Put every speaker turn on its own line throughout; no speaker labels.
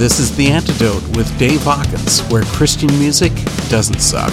This is The Antidote with Dave Hawkins, where Christian music doesn't suck.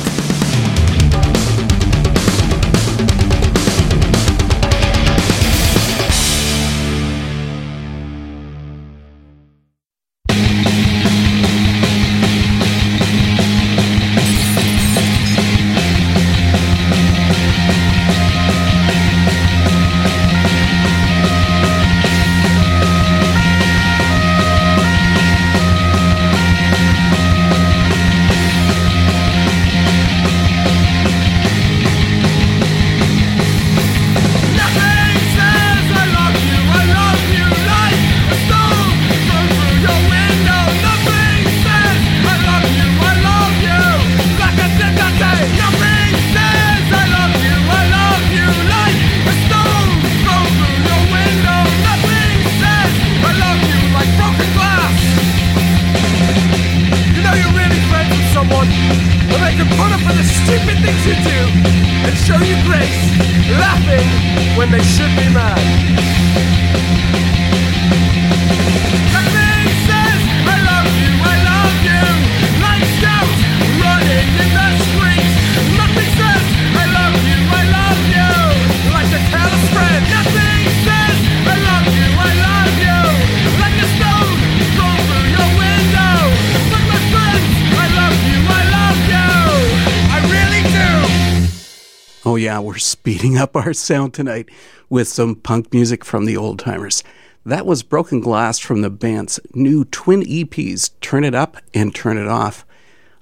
Our sound tonight with some punk music from the old timers. That was Broken Glass from the band's new twin EPs, Turn It Up and Turn It Off.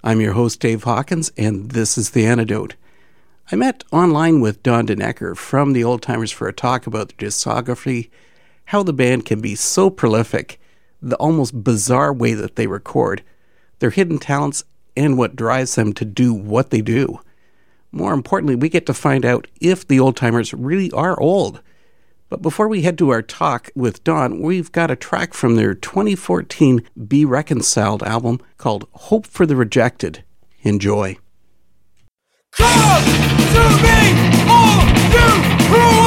I'm your host, Dave Hawkins, and this is The Antidote. I met online with Don DeNecker from the Old Timers for a talk about their discography, how the band can be so prolific, the almost bizarre way that they record, their hidden talents, and what drives them to do what they do. More importantly, we get to find out if the old timers really are old. But before we head to our talk with Don, we've got a track from their 2014 Be Reconciled album called Hope for the Rejected. Enjoy.
Come to me, all you who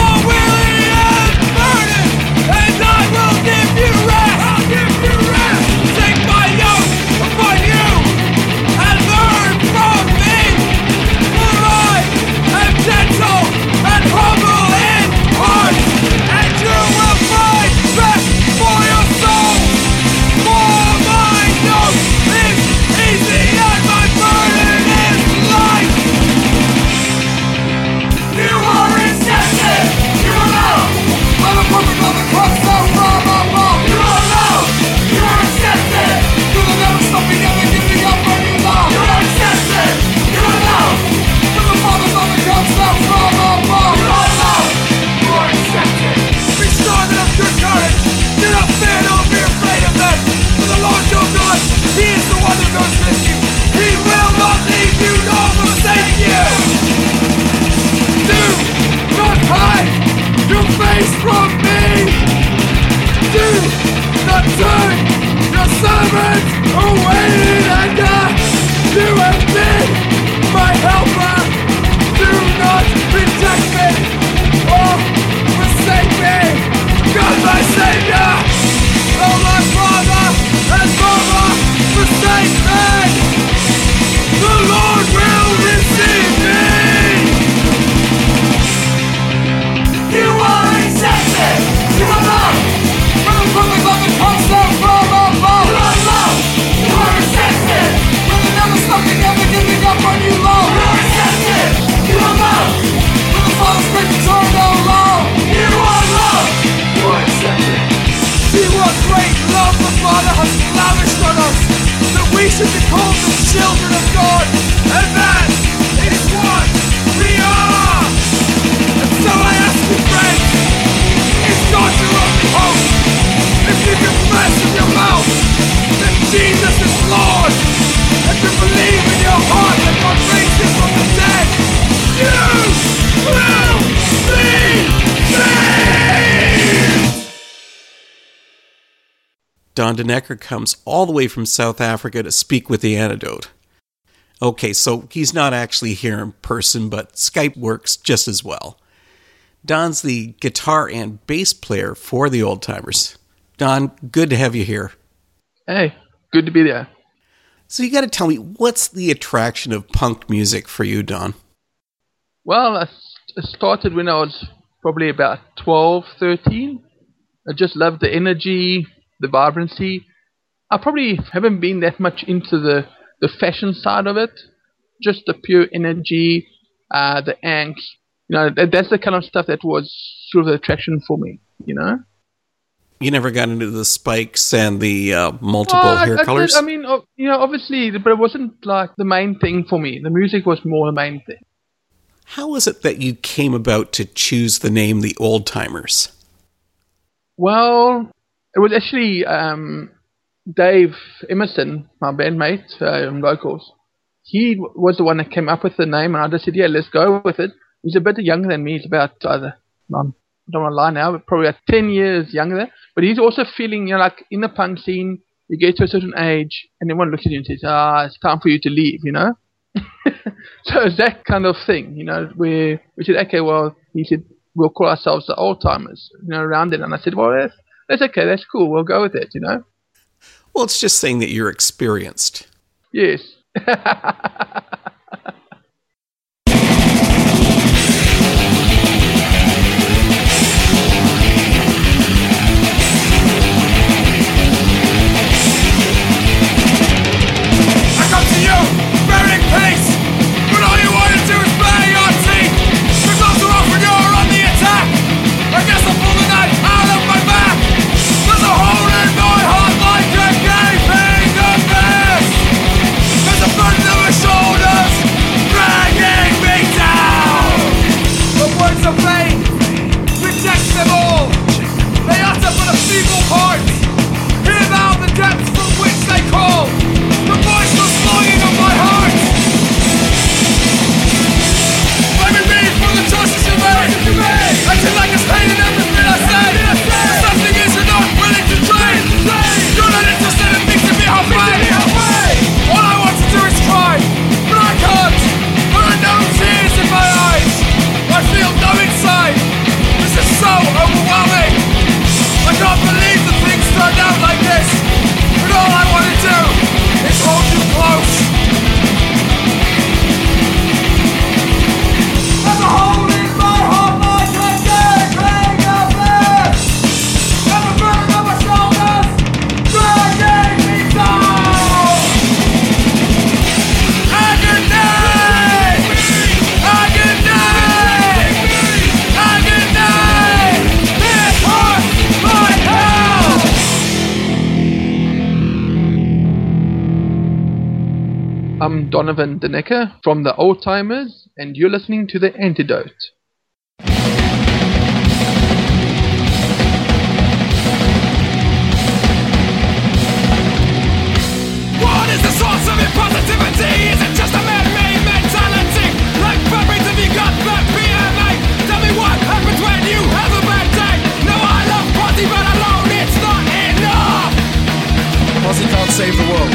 Take your servants away!
Don DeNecker comes all the way from South Africa to speak with the antidote. Okay, so he's not actually here in person, but Skype works just as well. Don's the guitar and bass player for the Old Timers. Don, good to have you here.
Hey, good to be there.
So you got to tell me, what's the attraction of punk music for you, Don?
Well, I started when I was probably about 12, 13. I just loved the energy, the vibrancy. I probably haven't been that much into the, the fashion side of it. Just the pure energy, uh, the angst. You know, that, that's the kind of stuff that was sort of the attraction for me, you know?
You never got into the spikes and the uh, multiple
Well, I-
hair
I,
colors?
Did, I mean, you know, obviously, but it wasn't like the main thing for me. The music was more the main thing.
How was it that you came about to choose the name The Old Timers?
Well, it was actually um, Dave Emerson, my bandmate, uh, in vocals. He was the one that came up with the name, and I just said, "Yeah, let's go with it." He's a bit younger than me. He's about either um, I don't want to lie now, but probably about ten years younger. But he's also feeling, you know, like in the punk scene, you get to a certain age, and everyone looks at you and says, "Ah, it's time for you to leave," you know. so it's that kind of thing, you know, where we said, okay, well, he said, we'll call ourselves the old timers, you know, around it. And I said, well, that's, that's okay, that's cool, we'll go with it, you know.
Well, it's just saying that you're experienced.
Yes. Donovan DeNecker from the Old Timers, and you're listening to The Antidote.
What is the source of your
can't save the world.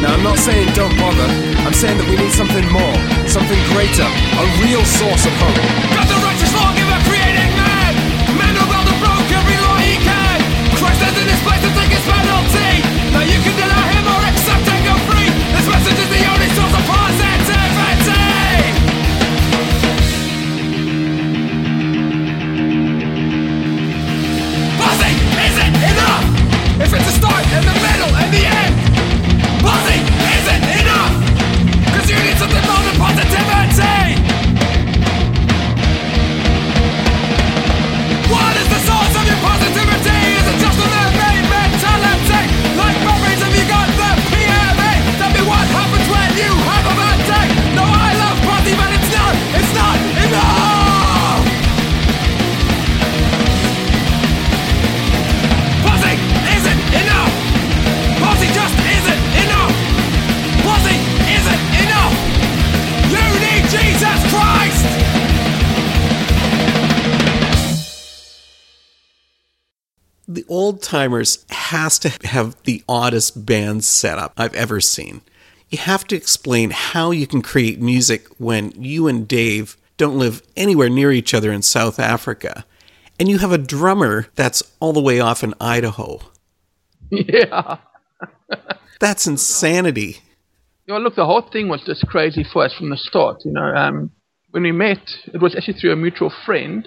Now, I'm not saying don't bother. I'm saying that we need something more, something greater, a real source of hope.
Got the righteous lawgiver creating man. Man who built and broke every law he can. Christ is in his place to take his penalty. Now you can deny him or accept and go free. This message is the only
Timers has to have the oddest band setup I've ever seen. You have to explain how you can create music when you and Dave don't live anywhere near each other in South Africa. And you have a drummer that's all the way off in Idaho.
yeah.
That's insanity.
You know, look, the whole thing was just crazy for us from the start. You know, um, when we met, it was actually through a mutual friend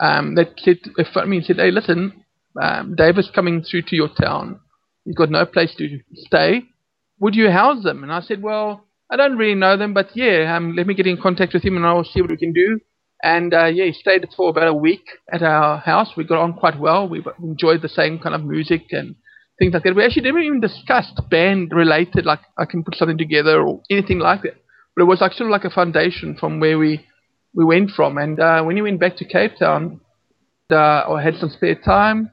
um, that said, if, I mean, said, hey, listen, um, David's coming through to your town. He's got no place to stay. Would you house them? And I said, well, I don't really know them, but yeah, um, let me get in contact with him and I'll see what we can do. And uh, yeah, he stayed for about a week at our house. We got on quite well. We enjoyed the same kind of music and things like that. We actually didn't even discuss band related, like I can put something together or anything like that. But it was like sort of like a foundation from where we we went from. And uh, when he went back to Cape Town, uh, I had some spare time,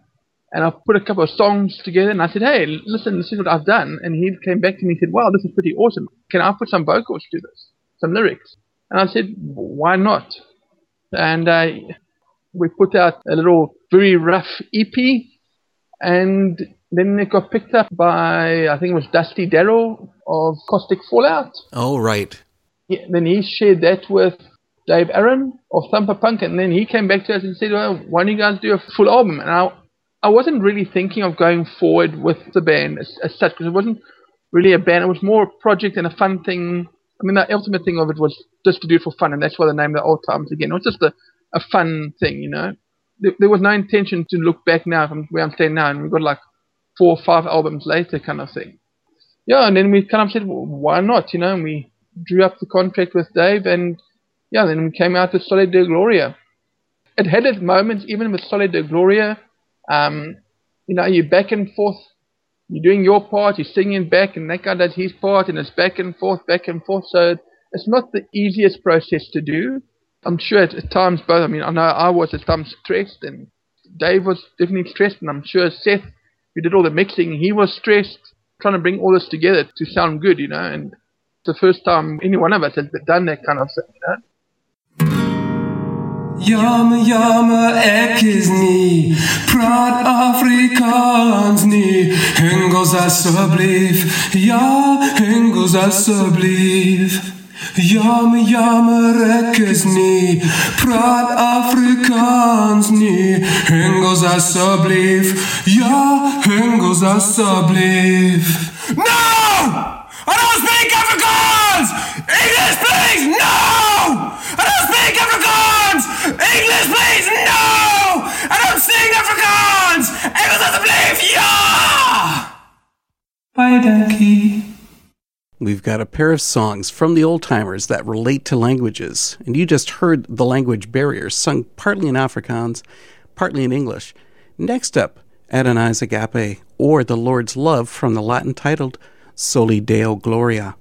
and I put a couple of songs together. And I said, "Hey, listen, this is what I've done." And he came back to me and said, "Wow, this is pretty awesome. Can I put some vocals to this, some lyrics?" And I said, "Why not?" And uh, we put out a little very rough EP, and then it got picked up by I think it was Dusty Darrell of Caustic Fallout.
Oh right.
Yeah, then he shared that with Dave Aaron of Thumper Punk, and then he came back to us and said, "Well, why don't you guys do a full album?" And I, I wasn't really thinking of going forward with the band as, as such because it wasn't really a band; it was more a project and a fun thing. I mean, the ultimate thing of it was just to do it for fun, and that's why the name the Old times again. It was just a, a fun thing, you know. There, there was no intention to look back now from where I'm standing now, and we've got like four or five albums later, kind of thing. Yeah, and then we kind of said, well, why not, you know? And we drew up the contract with Dave, and yeah, then we came out with Soli Deo Gloria. It had its moments, even with Soli Deo Gloria. Um, you know, you're back and forth. You're doing your part, you're singing back, and that guy does his part, and it's back and forth, back and forth. So it's not the easiest process to do. I'm sure at, at times both. I mean, I know I was at times stressed, and Dave was definitely stressed, and I'm sure Seth, who did all the mixing, he was stressed, trying to bring all this together to sound good, you know. And it's the first time any one of us has done that kind of thing, you know.
Jammer, jammer, ek is nie Praat Afrikaans nie Engels asseblief Ja, Engels asseblief Jammer, jammer, ek is nie Praat Afrikaans nie Engels asseblief Ja, Engels asseblief No! I don't speak Afrikaans! English, please! No! I Afrikaans! English, please! No! I don't sing Afrikaans! Engels dankie.
We've got a pair of songs from the old timers that relate to languages, and you just heard The Language Barrier sung partly in Afrikaans, partly in English. Next up, Adonai's Agape, or The Lord's Love from the Latin titled Soli Deo Gloria.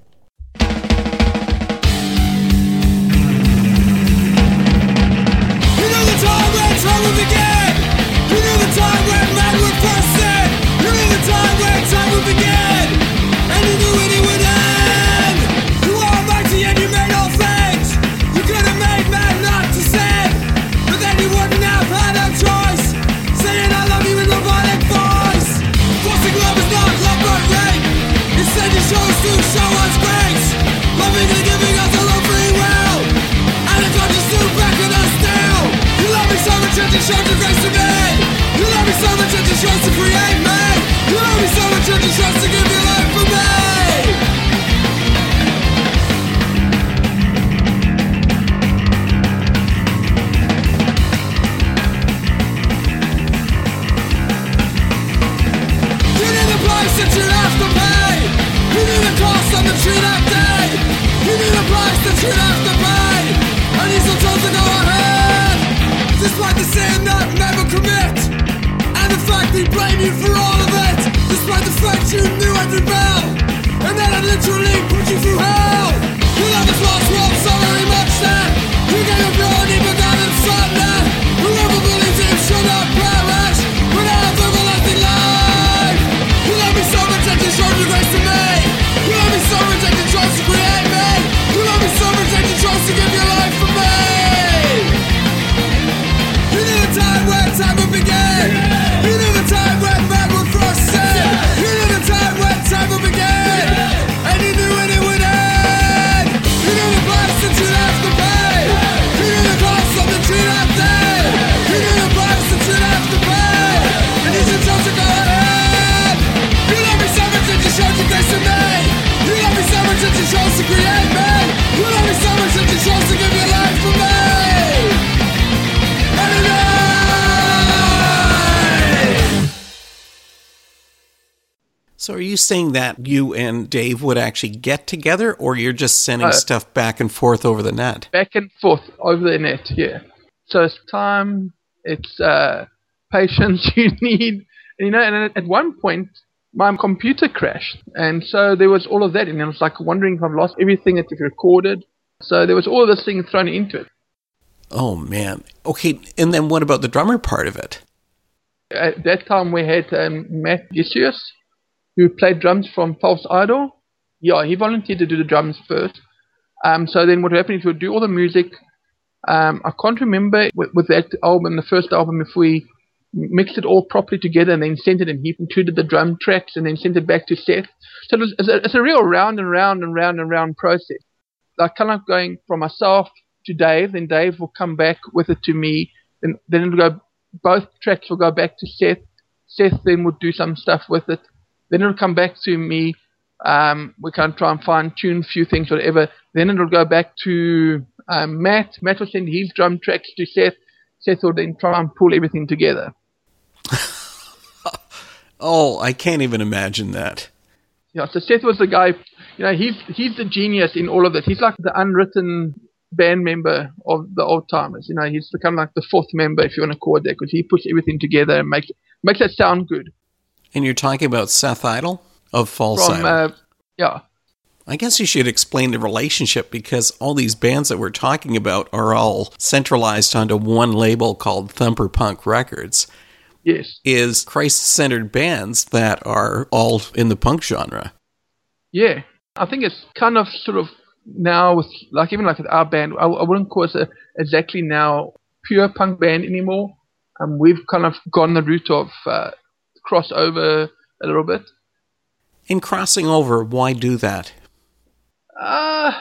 Despite the sin that never commit. And the fact they blame you for all of it Despite the fact you knew I'd rebel And
that I literally Saying that you and Dave would actually get together or you're just sending
Uh,
stuff back and forth over the net?
back and forth over the net. Yeah. So it's time, it's uh, patience you need, and, you know. And at- one point, my computer crashed, and so there was all of that, and I was like wondering if I've lost everything that we've recorded. So there was all this thing thrown into it.
Oh man. Okay, and then what about the drummer part of it?
At that time, we had um, Matt Gisius, who played drums from False Idol. Yeah, he volunteered to do the drums first. Um, so then what happened is we'd do all the music. Um, I can't remember with, with that album, the first album, if we mixed it all properly together and then sent it and he included the drum tracks and then sent it back to Seth. So it was, it's, a, it's a real round and round and round and round process. Like kind of going from myself to Dave, then Dave will come back with it to me, then then it'll go both tracks will go back to Seth. Seth then would do some stuff with it. Then it'll come back to me. Um, we can try and fine tune a few things, whatever. Then it'll go back to um, Matt. Matt will send his drum tracks to Seth. Seth will then try and pull everything together.
Oh, I can't even imagine that.
Yeah, so Seth was the guy. You know, he's he's the genius in all of this. He's like the unwritten band member of the old timers. You know, he's of like the fourth member, if you want to call it that, because he puts everything together and makes makes it sound good.
And you're talking about Seth Idol of False
From
Idol.
uh, yeah,
I guess you should explain the relationship because all these bands that we're talking about are all centralized onto one label called Thumper Punk Records.
yes,
Is Christ-centered bands that are all in the punk genre.
yeah. I think it's kind of sort of now with like even like our band, I, I wouldn't call it a, exactly now pure punk band anymore. Um, we've kind of gone the route of uh, crossover a little bit.
In crossing over, why do that?
Uh,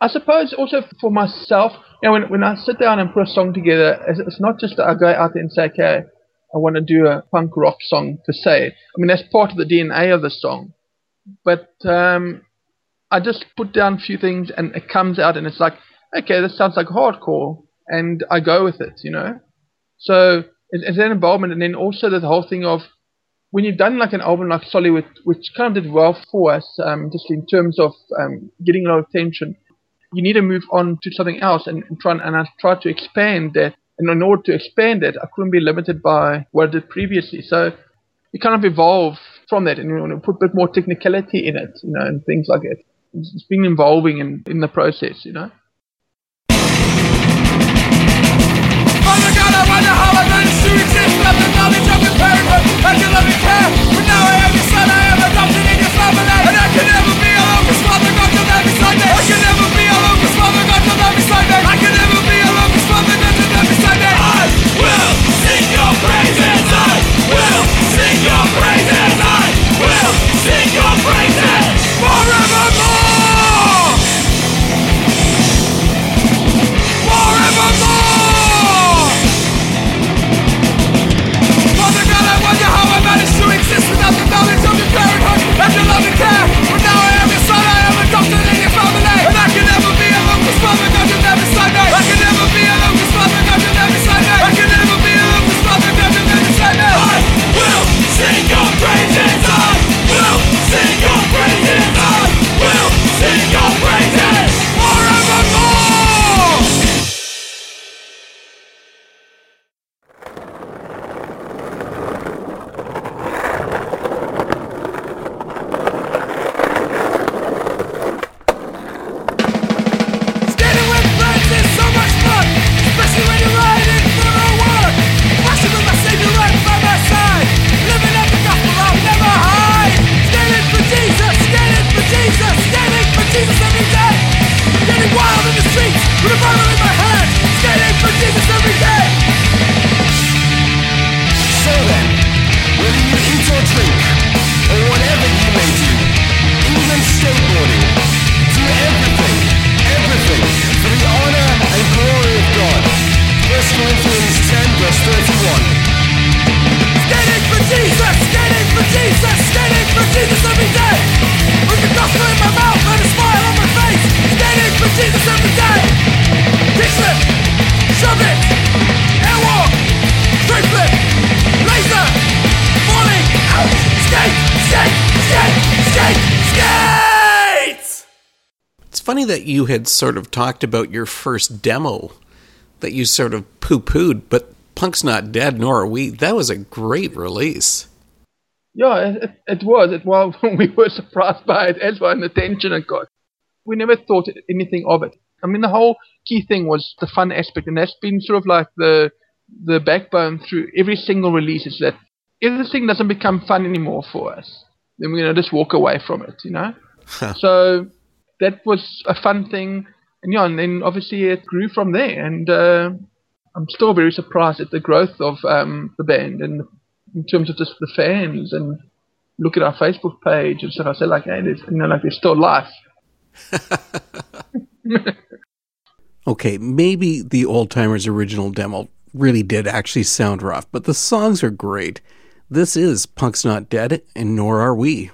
I suppose also for myself, you know, when, when I sit down and put a song together, it's, it's not just that I go out there and say, okay, I want to do a punk rock song per se. I mean, that's part of the DNA of the song. But um, I just put down a few things and it comes out and it's like, okay, this sounds like hardcore. And I go with it, you know? So it's, it's an involvement. And then also the whole thing of when you've done like an album like Solid, which kind of did well for us, um, just in terms of um, getting a lot of attention, you need to move on to something else and, and try and, and I tried to expand that. And in order to expand it, I couldn't be limited by what I did previously. So you kind of evolve from that and you put a bit more technicality in it, you know, and things like that. It's, it's been involving in, in the process, you know.
Father God, I can love
you
managed funny that you had sort of talked about your first demo that you sort of poo pooed, but Punk's Not Dead, nor are we. That was a great release.
Yeah, it, it, it was. It was. We were surprised by it as well, and the attention it got. We never thought anything of it. I mean, the whole key thing was the fun aspect, and that's been sort of like the the backbone through every single release. Is that if this thing doesn't become fun anymore for us, then we're gonna just walk away from it, you know. so that was a fun thing, and yeah, and then obviously it grew from there, and uh, I'm still very surprised at the growth of um, the band and in terms of just the fans and look at our Facebook page and stuff. I said like, hey, there's, you know, like there's still life.
Okay, maybe the Old Timers original demo really did actually sound rough, but the songs are great. This is Punk's Not Dead, and nor are we.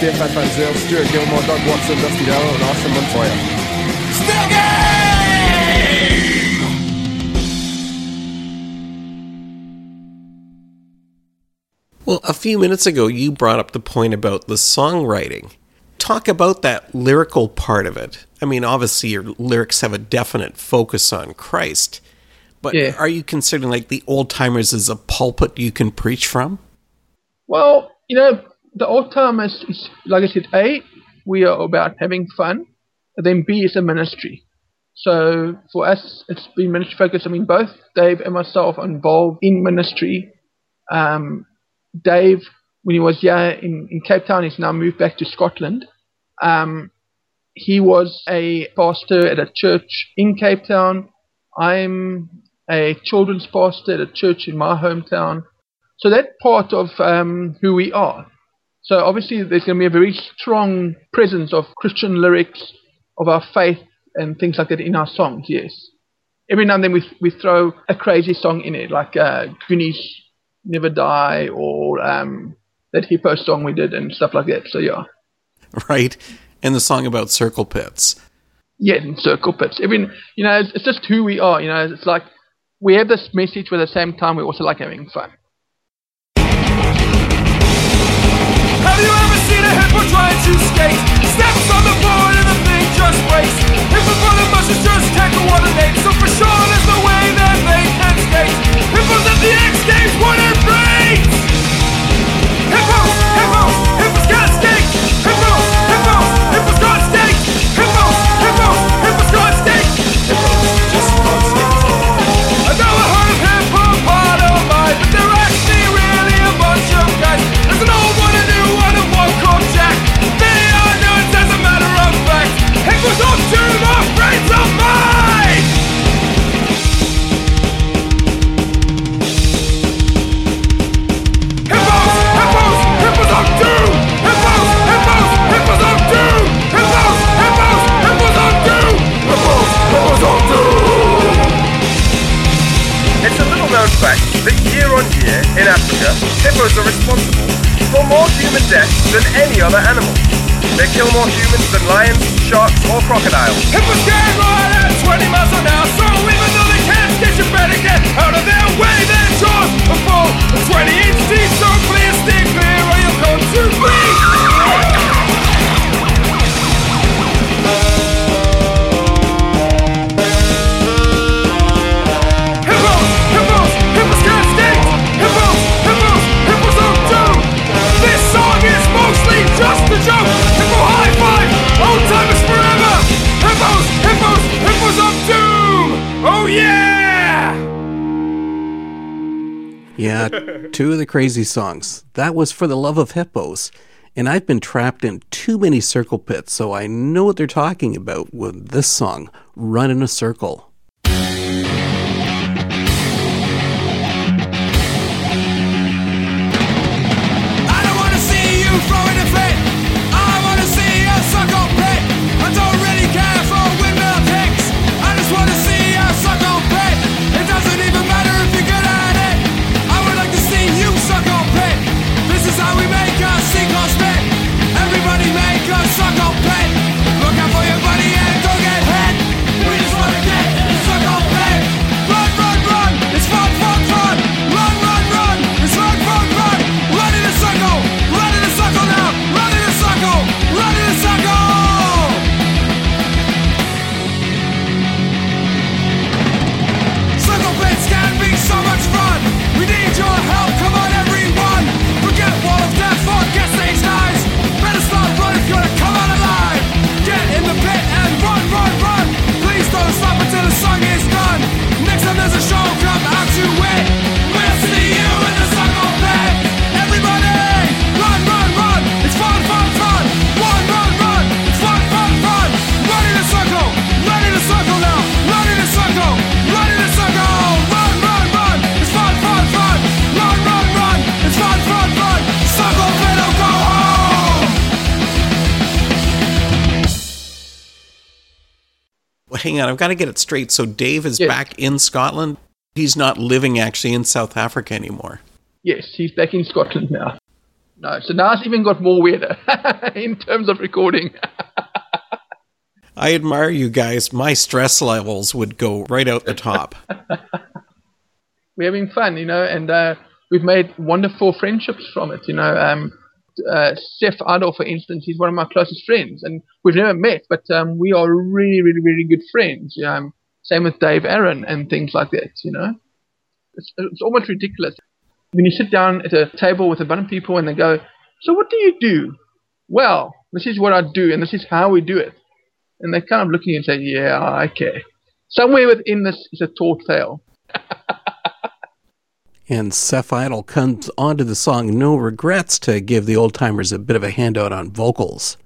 Peterson, Dukes, and Stefan Van Zyl, Stuart Gilmore, Doug Watson, Dusty Darrow, and Austin Montoya.
Still game!
Well, a few minutes ago, you brought up the point about the songwriting. Talk about that lyrical part of it. I mean, obviously, your lyrics have a definite focus on Christ, but
Yeah.
are you considering like the old timers as a pulpit you can preach from?
Well, you know, the old is, is like I said, A, we are about having fun, and then B is a ministry. So for us, it's been ministry focused. I mean, both Dave and myself are involved in ministry. Um, Dave, when he was here in, in Cape Town, he's now moved back to Scotland. Um, he was a pastor at a church in Cape Town. I'm a children's pastor at a church in my hometown. So that part of um, who we are. So obviously there's going to be a very strong presence of Christian lyrics, of our faith and things like that in our songs. Yes. Every now and then we we throw a crazy song in it, like uh, Goonies Never Die or um, that hippo song we did and stuff like that. So yeah.
Right? And the song about circle pits.
Yeah, in circle pits. Every, you know, it's, it's just who we are. You know, it's like we have this message, but at the same time, we also like having fun.
Have you ever seen a hippo trying to skate? Steps on the board and the thing just breaks. Hippo for the muscles just tackle what it makes. So for sure there's no way that they can skate. Hippos at the X Games won it hippos are
responsible for more human deaths than any other animal. They kill more humans than lions, sharks, or crocodiles.
Hippos can run at 20 miles an hour, so even though they can't skate, you better get out of their way. Their jaws are full of 20 inch teeth, so clear, stay clear, or you'll come to bleed. Joke. High five, old timers forever. Hippos, hippos, hippos of doom. Oh yeah.
Yeah, two of the crazy songs. That was for the love of hippos. And I've been trapped in too many circle pits, so I know what they're talking about with this song, Run in a Circle. Hang on, I've got to get it straight. So Dave is
Yes.
back in Scotland. He's not living actually in South Africa anymore.
Yes, he's back in Scotland now. No, so now it's even got more weirder in terms of recording.
I admire you guys. My stress levels would go right out the top.
We're having fun, you know, and uh, we've made wonderful friendships from it. You know, um, uh, Seth Idol, for instance, he's one of my closest friends, and we've never met, but um, we are really, really, really good friends. Um, same with Dave Aaron and things like that. You know, it's, it's almost ridiculous when you sit down at a table with a bunch of people and they go, "So what do you do?" Well, this is what I do, and this is how we do it. And they're kind of look at you and say, "Yeah, okay." Somewhere within this is a taught tale.
And Seth Idol comes onto the song No Regrets to give the old timers a bit of a handout on vocals.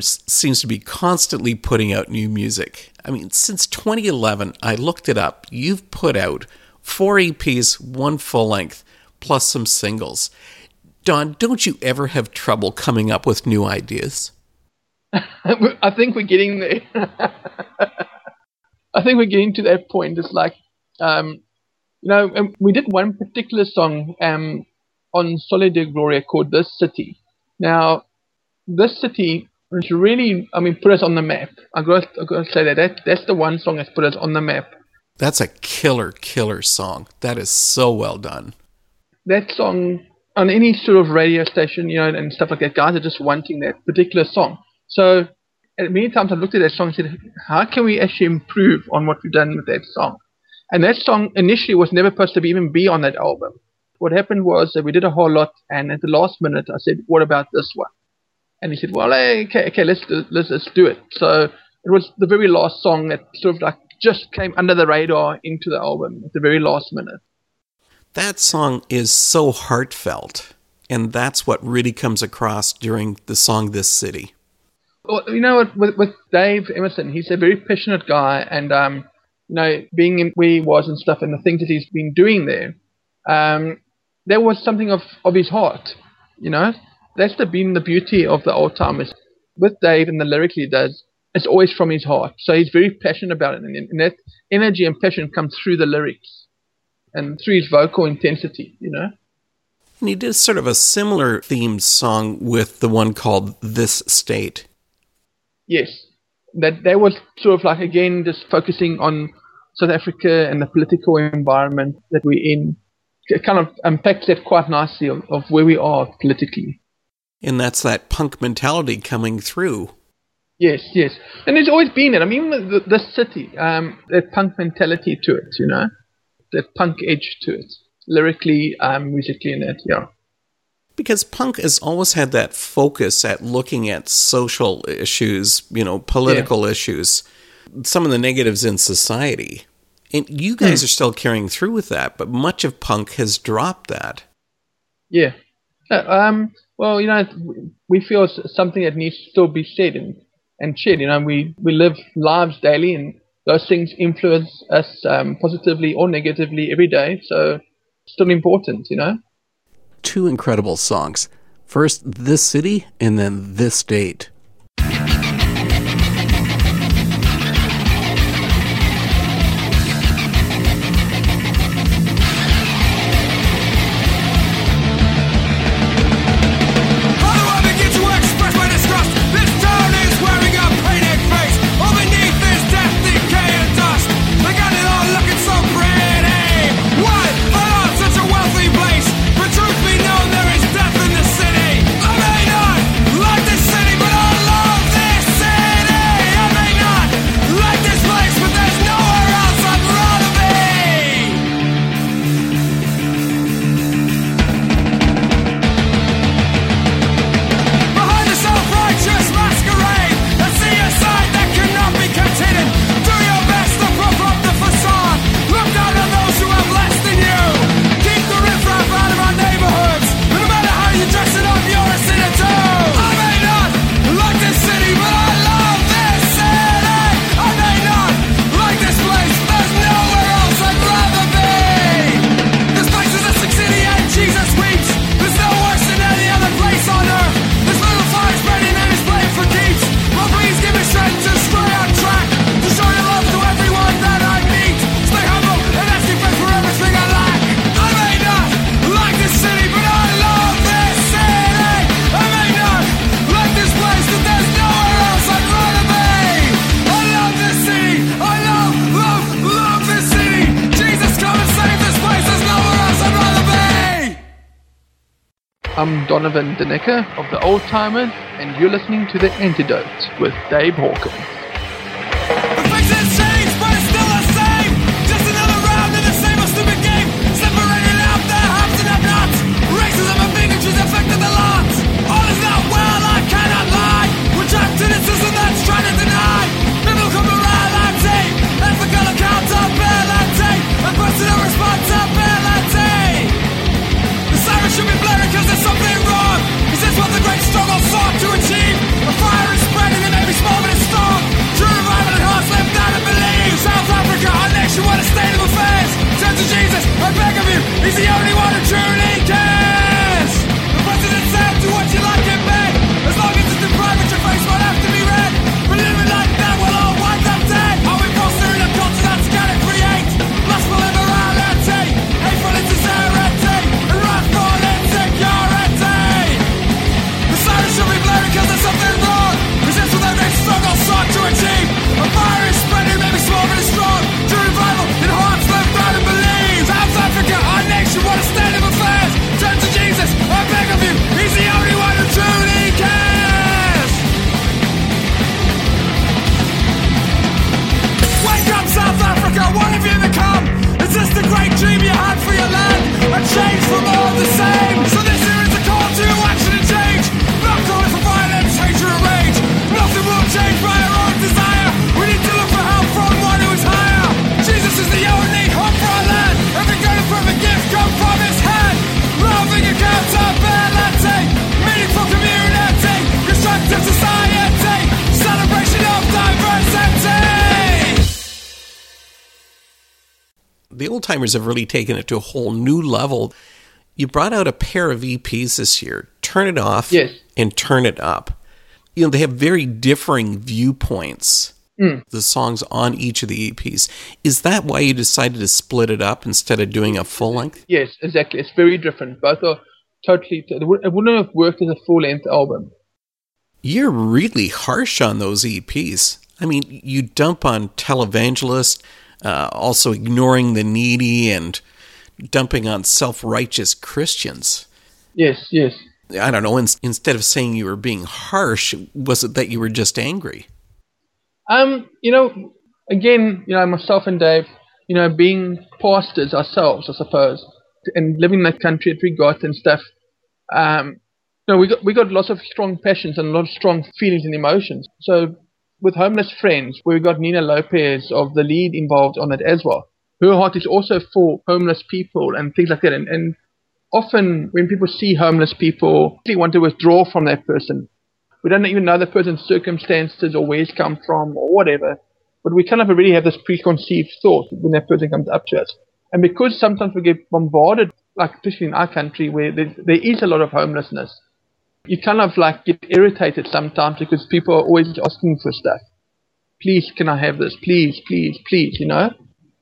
Seems to be constantly putting out new music. I mean, since 2011, I looked it up. You've put out four EPs, one full length, plus some singles. Don, don't you ever have trouble coming up with new ideas?
I think we're getting there. I think we're getting to that point. It's like, um, you know, um, we did one particular song um, on Soli Deo Gloria called This City. Now, this city which really, I mean, put us on the map. I got, I got to say that, that that's the one song that's put us on the map.
That's a killer, killer song. That is so well done.
That song on any sort of radio station, you know, and stuff like that, guys are just wanting that particular song. So, many times I've looked at that song and said, how can we actually improve on what we've done with that song? And that song initially was never supposed to be, even be on that album. What happened was that we did a whole lot, and at the last minute I said, what about this one? And he said, well, hey, okay, okay, let's do, let's let's do it. So it was the very last song that sort of like just came under the radar into the album at the very last minute.
That song is so heartfelt, and that's what really comes across during the song "This City."
Well, you know what, with, with Dave Emerson, he's a very passionate guy, and um, you know, being in where he was and stuff, and the things that he's been doing there, um, there was something of of his heart, you know that's the been the beauty of the old timers. With Dave and the lyrics he does, it's always from his heart. So he's very passionate about it, and, and that energy and passion comes through the lyrics and through his vocal intensity. You know.
And he did sort of a similar themed song with the one called "This State."
Yes, that that was sort of like again just focusing on South Africa and the political environment that we're in. It kind of unpacks that quite nicely of, of where we are politically.
And that's that punk mentality coming through.
Yes, yes. And there's always been it. I mean, the, the city, um, that punk mentality to it, you know, that punk edge to it, lyrically, um, musically, and that, yeah.
Because punk has always had that focus at looking at social issues, you know, political yeah. issues, some of the negatives in society. And you guys mm. are still carrying through with that, but much of punk has dropped that.
Yeah. Uh, um, well, you know, we feel something that needs to still be said and, and shared. You know, we, we live lives daily and those things influence us um, positively or negatively every day. So, still important, you know?
Two incredible songs. First, This City, and then This
State. Donovan DeNecker of the Old Timers, and you're listening to The Antidote with Dave Hawkins.
Timers have really taken it to a whole new level. You brought out a pair of EPs this year, Turn It Off
Yes.
and Turn It Up. You know, they have very differing viewpoints, hmm. the songs on each of the EPs. Is that why you decided to split it up instead of doing a full length?
Yes, exactly. It's very different. Both are totally. It it wouldn't have worked as a full length album.
You're really harsh on those EPs. I mean, you dump on televangelist, uh, also ignoring the needy and dumping on self righteous Christians.
Yes, yes.
I don't know. In, instead of saying you were being harsh, was it that you were just angry?
Um, you know, again, you know, myself and Dave, you know, being pastors ourselves, I suppose, and living in the country that we got and stuff. Um, you know, we got we got lots of strong passions and a lot of strong feelings and emotions. So, with homeless friends, we got Nina Lopez of the lead involved on it as well. Her heart is also for homeless people and things like that. And, and often, when people see homeless people, they want to withdraw from that person we don't even know the person's circumstances or where he's come from or whatever. But we kind of already have this preconceived thought when that person comes up to us. And because sometimes we get bombarded, like especially in our country where there, there is a lot of homelessness, you kind of like get irritated sometimes because people are always asking for stuff. Please, can I have this? Please, please, please, you know?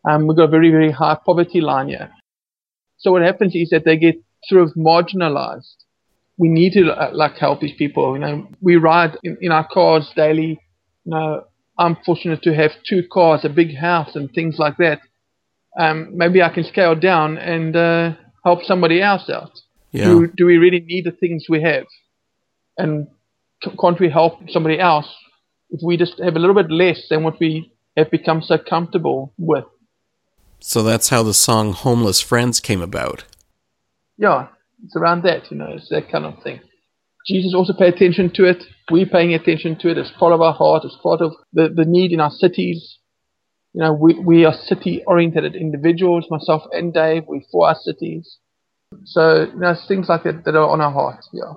Um, we've got a very, very high poverty line here. So what happens is that they get sort of marginalized we need to uh, like help these people. You know, we ride in, in our cars daily. You know, I'm fortunate to have two cars, a big house, and things like that. Um, maybe I can scale down and uh, help somebody else out.
Yeah.
Do, do we really need the things we have? And can't we help somebody else if we just have a little bit less than what we have become so comfortable with?
So that's how the song Homeless Friends came about.
yeah, it's around that, you know, it's that kind of thing. Jesus also paid attention to it. We're paying attention to it. It's part of our heart. It's part of the, the need in our cities. You know, we, we are city oriented individuals, myself and Dave. We're for our cities. So, you know, it's things like that that are on our heart. Yeah.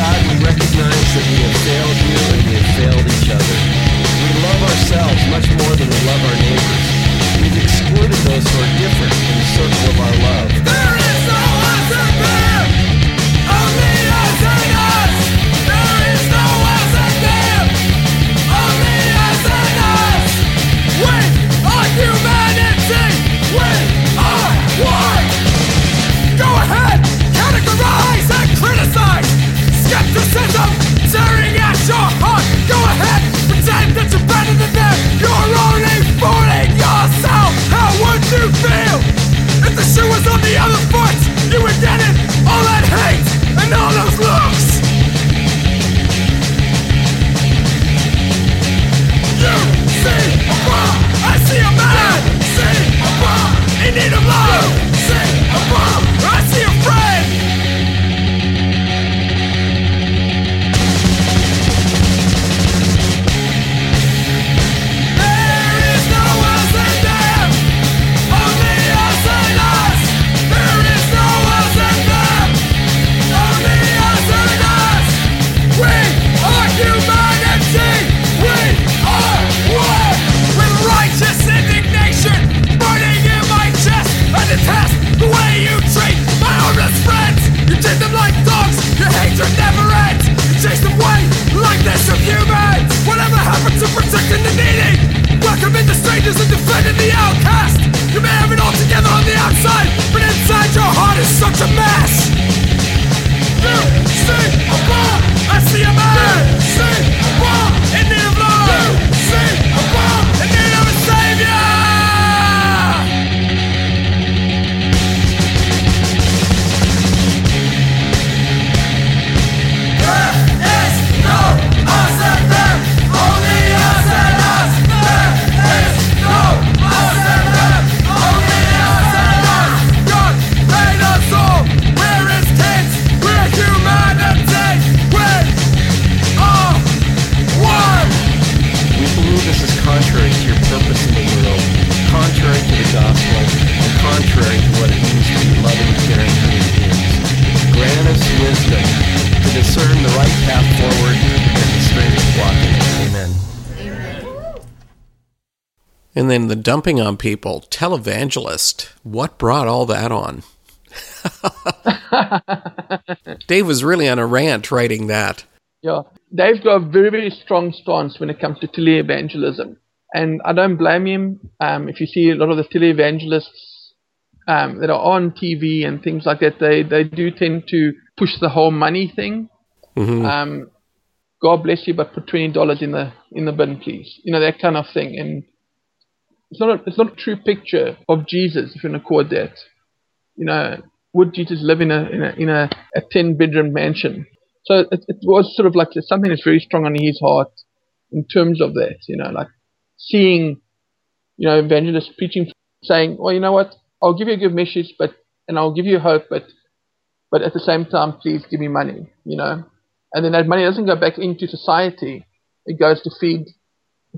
God, we recognize that we have failed you and we have failed each other. We love ourselves much more than we love our neighbors. We've excluded those who are different from the circle of our love.
There is no us Skepticism tearing at your heart. Go ahead, pretend that you're better than them. You're only fooling yourself. How would you feel if the shoe was on the other foot? You were getting all that hate and all those looks. To protecting the needy? Welcoming the strangers and defending the outcast. You may have it all together on the outside, but inside your heart is such a mess. You see a bomb, I see a man. You see a bomb in need of love.
Path forward and the strength to walk. Amen.
And then the dumping on people, televangelist. What brought all that on? Dave was really on a rant writing that.
Yeah, Dave's got a very, very strong stance when it comes to televangelism. And I don't blame him. Um, if you see a lot of the televangelists um, that are on TV and things like that, they, they do tend to push the whole money thing. Um, God bless you, but put twenty dollars in the in the bin, please. You know that kind of thing. And it's not a, it's not a true picture of Jesus if you want to call that. You know, would Jesus live in a in a in a, a ten bedroom mansion? So it, it was sort of like something that's very strong on his heart in terms of that. You know, like seeing, you know, evangelists preaching, saying, well, you know what, I'll give you a good message, but and I'll give you hope, but but at the same time, please give me money. You know, and then that money doesn't go back into society; it goes to feed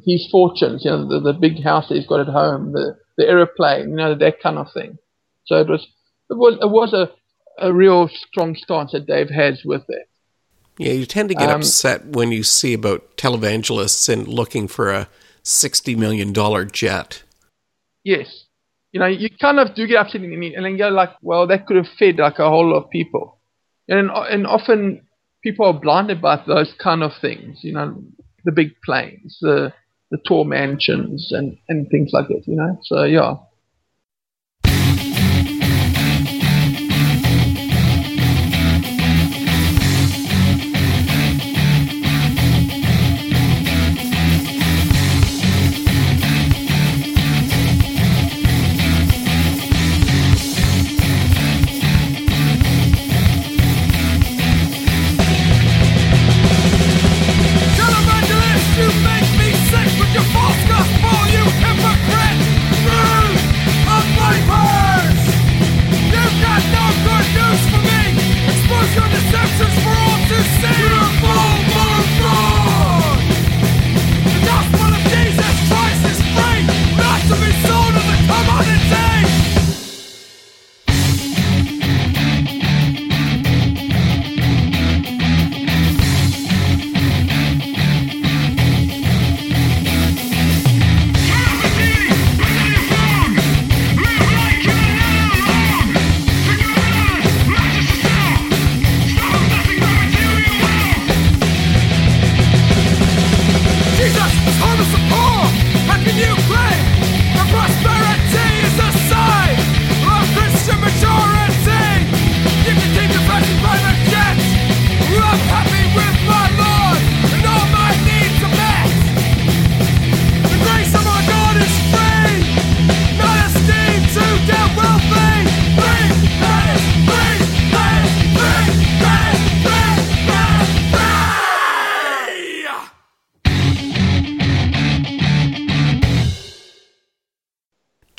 his fortunes. You know, the, the big house that he's got at home, the the aeroplane, you know, that kind of thing. So it was it was it was a a real strong stance that Dave has with it.
Yeah, you tend to get
Um,
upset when you see about televangelists and looking for a $60 million jet.
Yes. You know, you kind of do get upset and, and then you're like, well, that could have fed like a whole lot of people. And, and often people are blinded by those kind of things, you know, the big planes, the, the tall mansions and, and things like that, you know. So, yeah.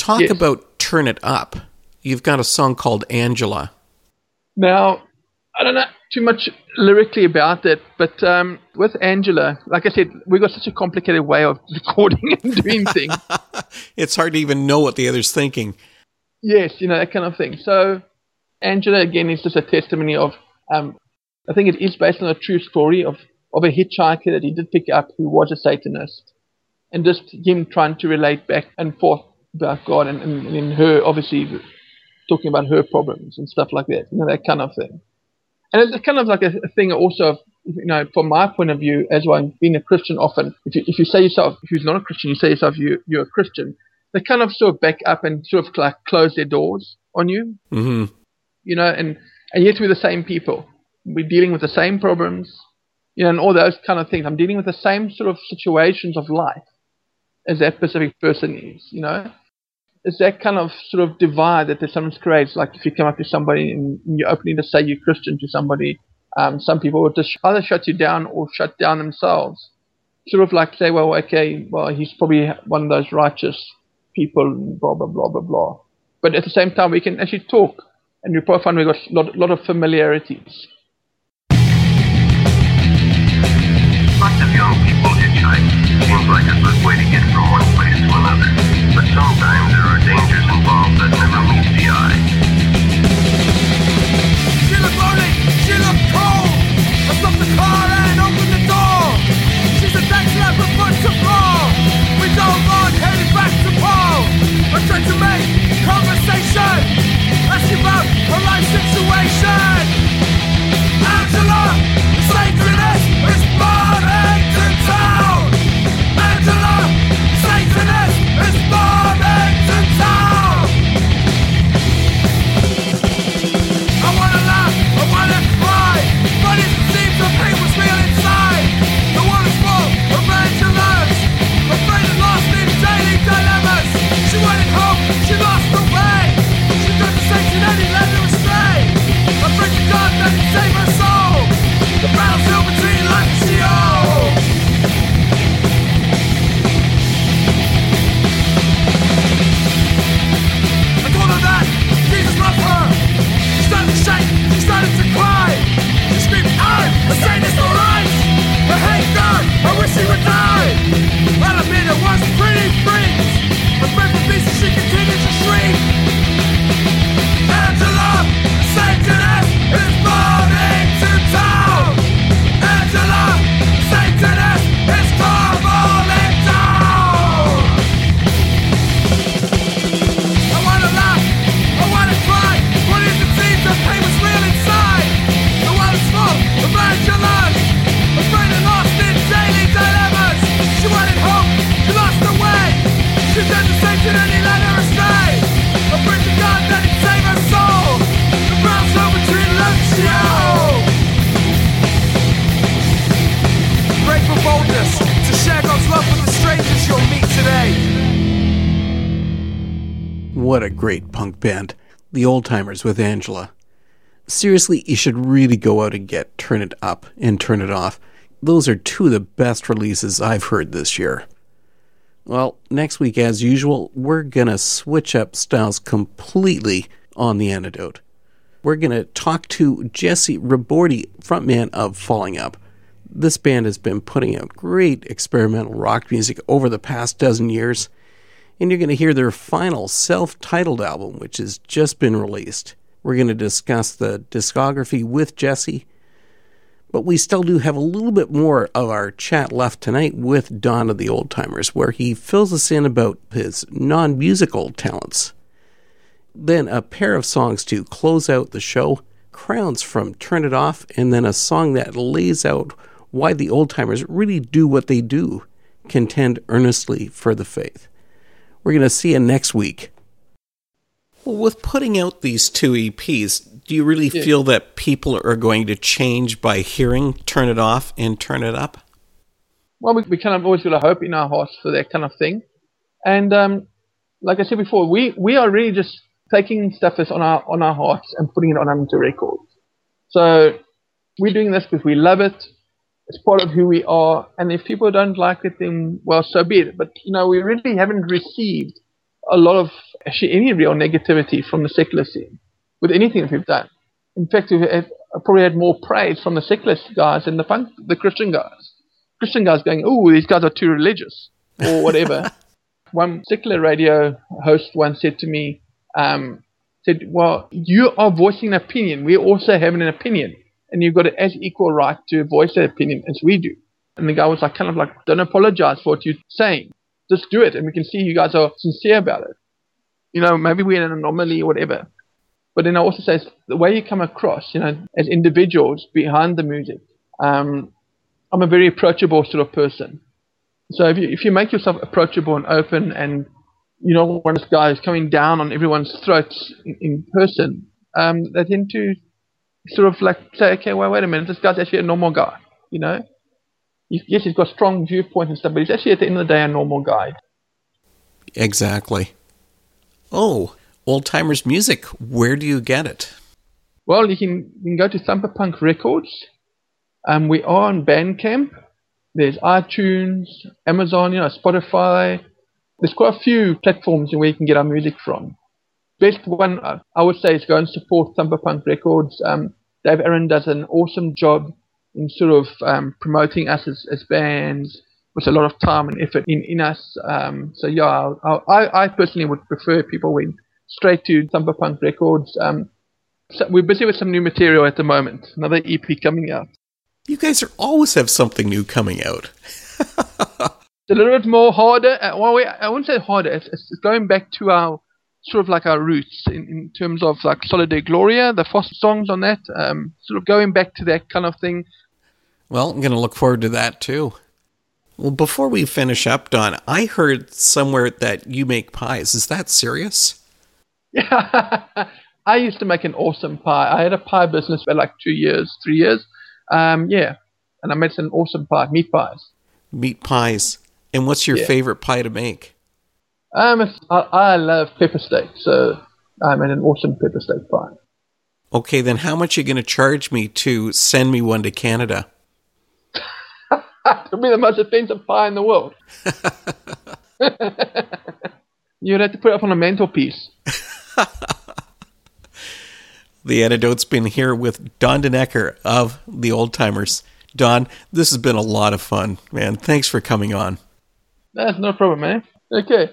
Talk
Yes.
about Turn It Up. You've got a song called Angela.
Now, I don't know too much lyrically about it, but um, with Angela, like I said, we got such a complicated way of recording and doing things.
It's hard to even know what the other's thinking.
yes, you know that kind of thing. So, Angela again is just a testimony of. Um, I think it is based on a true story of of a hitchhiker that he did pick up who was a Satanist, and just him trying to relate back and forth about God and, and, and in her obviously talking about her problems and stuff like that, you know that kind of thing. And it's kind of like a, a thing also of, you know, from my point of view, as one being a Christian often, if you, if you say yourself, if you're not a Christian, you say yourself you, you're a Christian, they kind of sort of back up and sort of like close their doors on you,
Mm-hmm.
you know, and, and yet we're the same people. We're dealing with the same problems, you know, and all those kind of things. I'm dealing with the same sort of situations of life as that specific person is, you know. It's that kind of sort of divide that sometimes creates. Like if you come up to somebody and you're opening to say you're Christian to somebody, um, some people will just either shut you down or shut down themselves. Sort of like say, well, okay, well, he's probably one of those righteous people, blah, blah, blah, blah, blah. But at the same time, we can actually talk and we probably find we've got a lot, lot of familiarities.
Of young people like way to get from one place to another. There are dangers involved that never the eye.
She lonely, she cold. I the car and the door. She It's a fall. We heading back to Paul. I to make conversation. About her life situation. Angela, Satanist is Farmington
band. The Old Timers with Angela. Seriously, you should really go out and get Turn It Up and Turn It Off. Those are two of the best releases I've heard this year. Well, next week, as usual, we're going to switch up styles completely on the antidote. We're going to talk to Jessy Ribordy, frontman of Falling Up. This band has been putting out great experimental rock music over the past dozen years, and you're going to hear their final self titled album, which has just been released. We're going to discuss the discography with Jesse, but we still do have a little bit more of our chat left tonight with Don of the Old Timers, where he fills us in about his non musical talents. Then a pair of songs to close out the show Crowns from Turn It Off, and then a song that lays out why the old timers really do what they do contend earnestly for the faith. We're going to see you next week. Well, with putting out these two EPs, do you really feel that people are going to change by hearing Turn It Off and Turn It Up?
well, we, we kind of always got a hope in our hearts for that kind of thing. And um, like I said before, we, we are really just taking stuff that's on our on our hearts and putting it on onto records. So we're doing this because we love it. It's part of who we are. And if people don't like it, then well, so be it. But you know, we really haven't received a lot of actually any real negativity from the secular scene with anything that we've done. In fact, we've had, probably had more praise from the secular guys than the punk, the Christian guys. Christian guys going, "Oh, these guys are too religious," or whatever. One secular radio host once said to me, um, "said Well, you are voicing an opinion. We also have an opinion, and you've got as equal right to voice that opinion as we do." And the guy was like, kind of like, "Don't apologize for what you're saying. Just do it, and we can see you guys are sincere about it. You know, maybe we're an anomaly or whatever." But then I also say the way you come across, you know, as individuals behind the music. Um, I'm a very approachable sort of person. So if you if you make yourself approachable and open, and you know one of those guys coming down on everyone's throats in, in person, um, they tend to sort of like say, okay, well, wait a minute, this guy's actually a normal guy. You know, yes, he's got strong viewpoints and stuff, but he's actually at the end of the day a normal guy.
Exactly. Oh, Old Timers Music, where do you get it?
Well, you can you can go to Thumper Punk Records. Um, we are on Bandcamp. There's iTunes, Amazon, you know, Spotify. There's quite a few platforms where you can get our music from. Best one uh, I would say is go and support Thumper Punk Records. Um, Dave Aaron does an awesome job in sort of um, promoting us as, as bands with a lot of time and effort in, in us. Um, so yeah, I'll, I, I personally would prefer people went straight to Thumper Punk Records. Um, so we're busy with some new material at the moment. Another EP coming out.
You guys are always have something new coming out.
It's a little bit more harder. Uh, well, we, I wouldn't say harder. It's it's going back to our sort of like our roots in, in terms of like Soli Deo Gloria, the Foster songs on that. Um, sort of going back to that kind of thing.
Well, I'm going to look forward to that too. Well, before we finish up, Don, I heard somewhere that you make pies. Is that serious?
Yeah, I used to make an awesome pie. I had a pie business for like two years, three years. Um, yeah, and I made some awesome pie, meat pies.
Meat pies. And what's your
Yeah.
favorite pie to make?
Um, I, I love pepper steak, so I made an awesome pepper steak pie.
Okay, then how much are you going to charge me to send me one to Canada?
It'll be the most offensive pie in the world. You'd have to put it up on a mantelpiece.
The antidote's been here with Don DeNecker of the Old Timers. Don, this has been a lot of fun, man. Thanks for coming on.
That's no problem, man. Okay.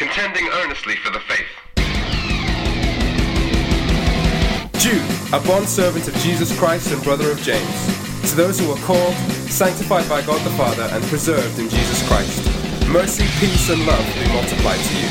Contending earnestly for the faith.
Jude, a bondservant of Jesus Christ and brother of James, to those who are called, sanctified by God the Father, and preserved in Jesus Christ, mercy, peace, and love be multiplied to you.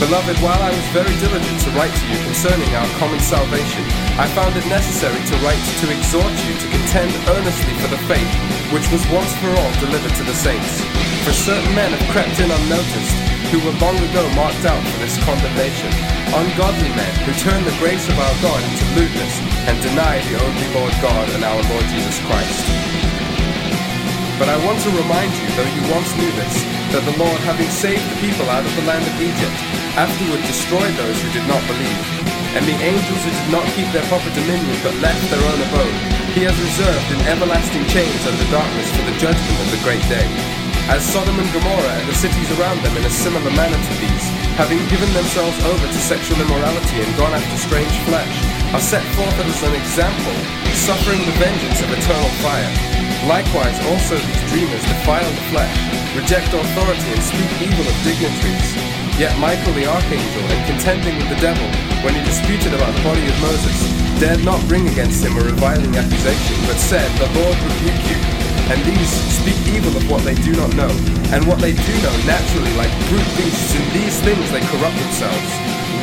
Beloved, while I was very diligent to write to you concerning our common salvation, I found it necessary to write to exhort you to contend earnestly for the faith which was once for all delivered to the saints. For certain men have crept in unnoticed, who were long ago marked out for this condemnation, ungodly men who turn the grace of our God into lewdness and deny the only Lord God and our Lord Jesus Christ. But I want to remind you, though you once knew this, that the Lord, having saved the people out of the land of Egypt, afterward destroyed those who did not believe. And the angels who did not keep their proper dominion but left their own abode, he has reserved in everlasting chains under darkness for the judgment of the great day. As Sodom and Gomorrah and the cities around them in a similar manner to these, having given themselves over to sexual immorality and gone after strange flesh, are set forth as an example, suffering the vengeance of eternal fire. Likewise, also these dreamers defile the flesh, reject authority, and speak evil of dignitaries. Yet Michael the archangel, in contending with the devil, when he disputed about the body of Moses, dared not bring against him a reviling accusation, but said, The Lord rebuke you. And these speak evil of what they do not know, and what they do know naturally like brute beasts, in these things they corrupt themselves.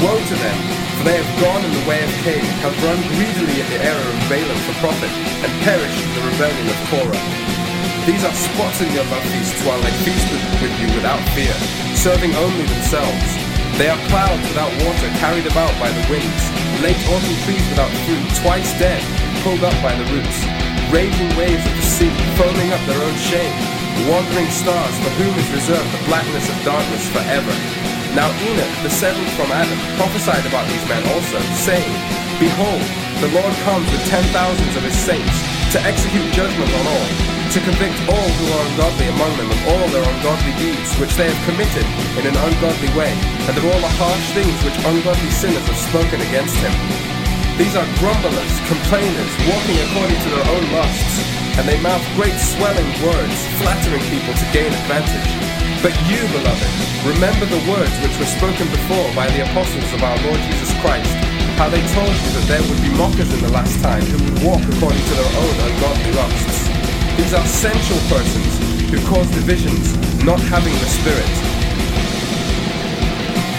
Woe to them, for they have gone in the way of Cain, have run greedily at the error of Balaam for profit, and perished in the rebellion of Korah. These are spots in your love feasts while they feast with you without fear, serving only themselves. They are clouds without water, carried about by the winds, late autumn trees without fruit, twice dead, pulled up by the roots, raging waves of the sea, foaming up their own shame, wandering stars for whom is reserved the blackness of darkness forever. Now Enoch, the seventh from Adam, prophesied about these men also, saying, Behold, the Lord comes with ten thousands of his saints, to execute judgment on all, to convict all who are ungodly among them of all their ungodly deeds, which they have committed in an ungodly way, and of all the harsh things which ungodly sinners have spoken against him. These are grumblers, complainers, walking according to their own lusts, and they mouth great swelling words, flattering people to gain advantage. But you, beloved, remember the words which were spoken before by the apostles of our Lord Jesus Christ, how they told you that there would be mockers in the last time who would walk according to their own ungodly lusts. These are sensual persons who cause divisions, not having the Spirit.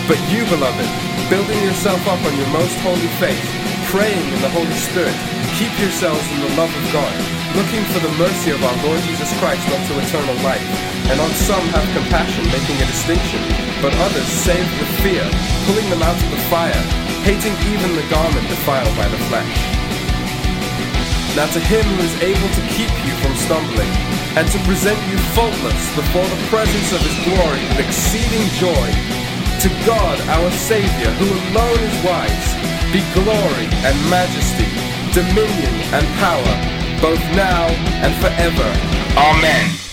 But you, beloved, building yourself up on your most holy faith, praying in the Holy Spirit, keep yourselves in the love of God, looking for the mercy of our Lord Jesus Christ unto eternal life. And on some have compassion, making a distinction, but others save with fear, pulling them out of the fire, hating even the garment defiled by the flesh. Now to him who is able to keep you from stumbling, and to present you faultless before the presence of his glory with exceeding joy, to God our Saviour, who alone is wise, be glory and majesty, dominion and power, both now and forever. Amen.